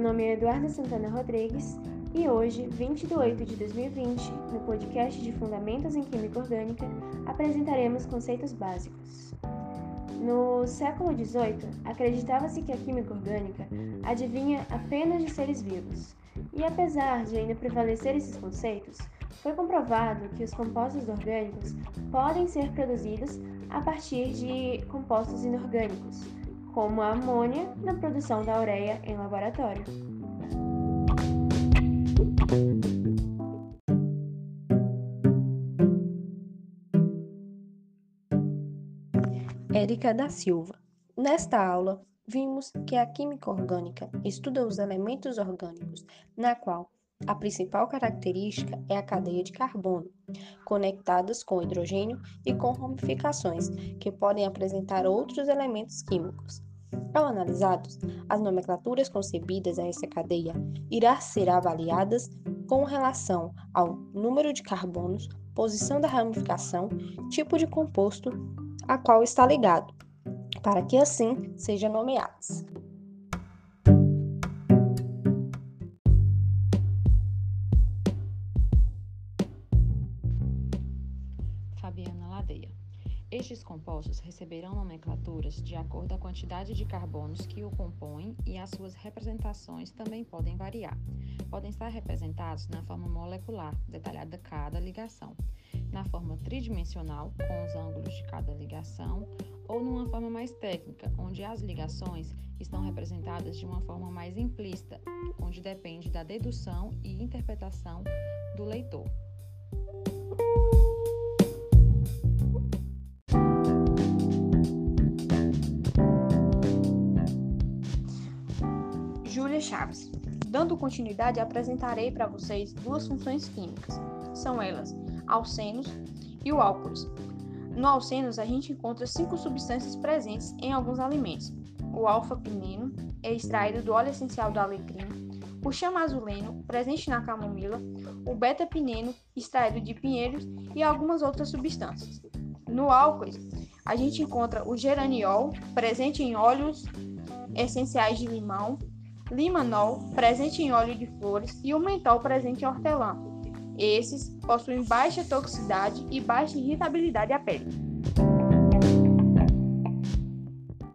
nome é Eduarda Santana Rodrigues e hoje, 20 de 8 de 2020, no podcast de Fundamentos em Química Orgânica, apresentaremos conceitos básicos. No século XVIII, acreditava-se que a química orgânica adivinha apenas de seres vivos, e apesar de ainda prevalecer esses conceitos, foi comprovado que os compostos orgânicos podem ser produzidos a partir de compostos inorgânicos, como a amônia na produção da ureia em laboratório. Érica da Silva. Nesta aula, vimos que a química orgânica estuda os elementos orgânicos, na qual a principal característica é a cadeia de carbono, conectadas com hidrogênio e com ramificações, que podem apresentar outros elementos químicos. Ao analisados, as nomenclaturas concebidas a essa cadeia irá ser avaliadas com relação ao número de carbonos, posição da ramificação, tipo de composto a qual está ligado, para que assim sejam nomeadas. Estes compostos receberão nomenclaturas de acordo com a quantidade de carbonos que o compõem e as suas representações também podem variar. Podem estar representados na forma molecular, detalhada cada ligação, na forma tridimensional, com os ângulos de cada ligação, ou numa forma mais técnica, onde as ligações estão representadas de uma forma mais implícita, onde depende da dedução e interpretação do leitor. Júlia Chaves. Dando continuidade, apresentarei para vocês duas funções químicas. São elas alcenos e o álcools. No alcenos, a gente encontra cinco substâncias presentes em alguns alimentos. O alfa-pineno é extraído do óleo essencial do alecrim, o chama-azuleno, presente na camomila, o beta-pineno, extraído de pinheiros e algumas outras substâncias. No álcoois, a gente encontra o geraniol, presente em óleos essenciais de limão, limanol, presente em óleo de flores, e o mentol, presente em hortelã. Esses possuem baixa toxicidade e baixa irritabilidade à pele.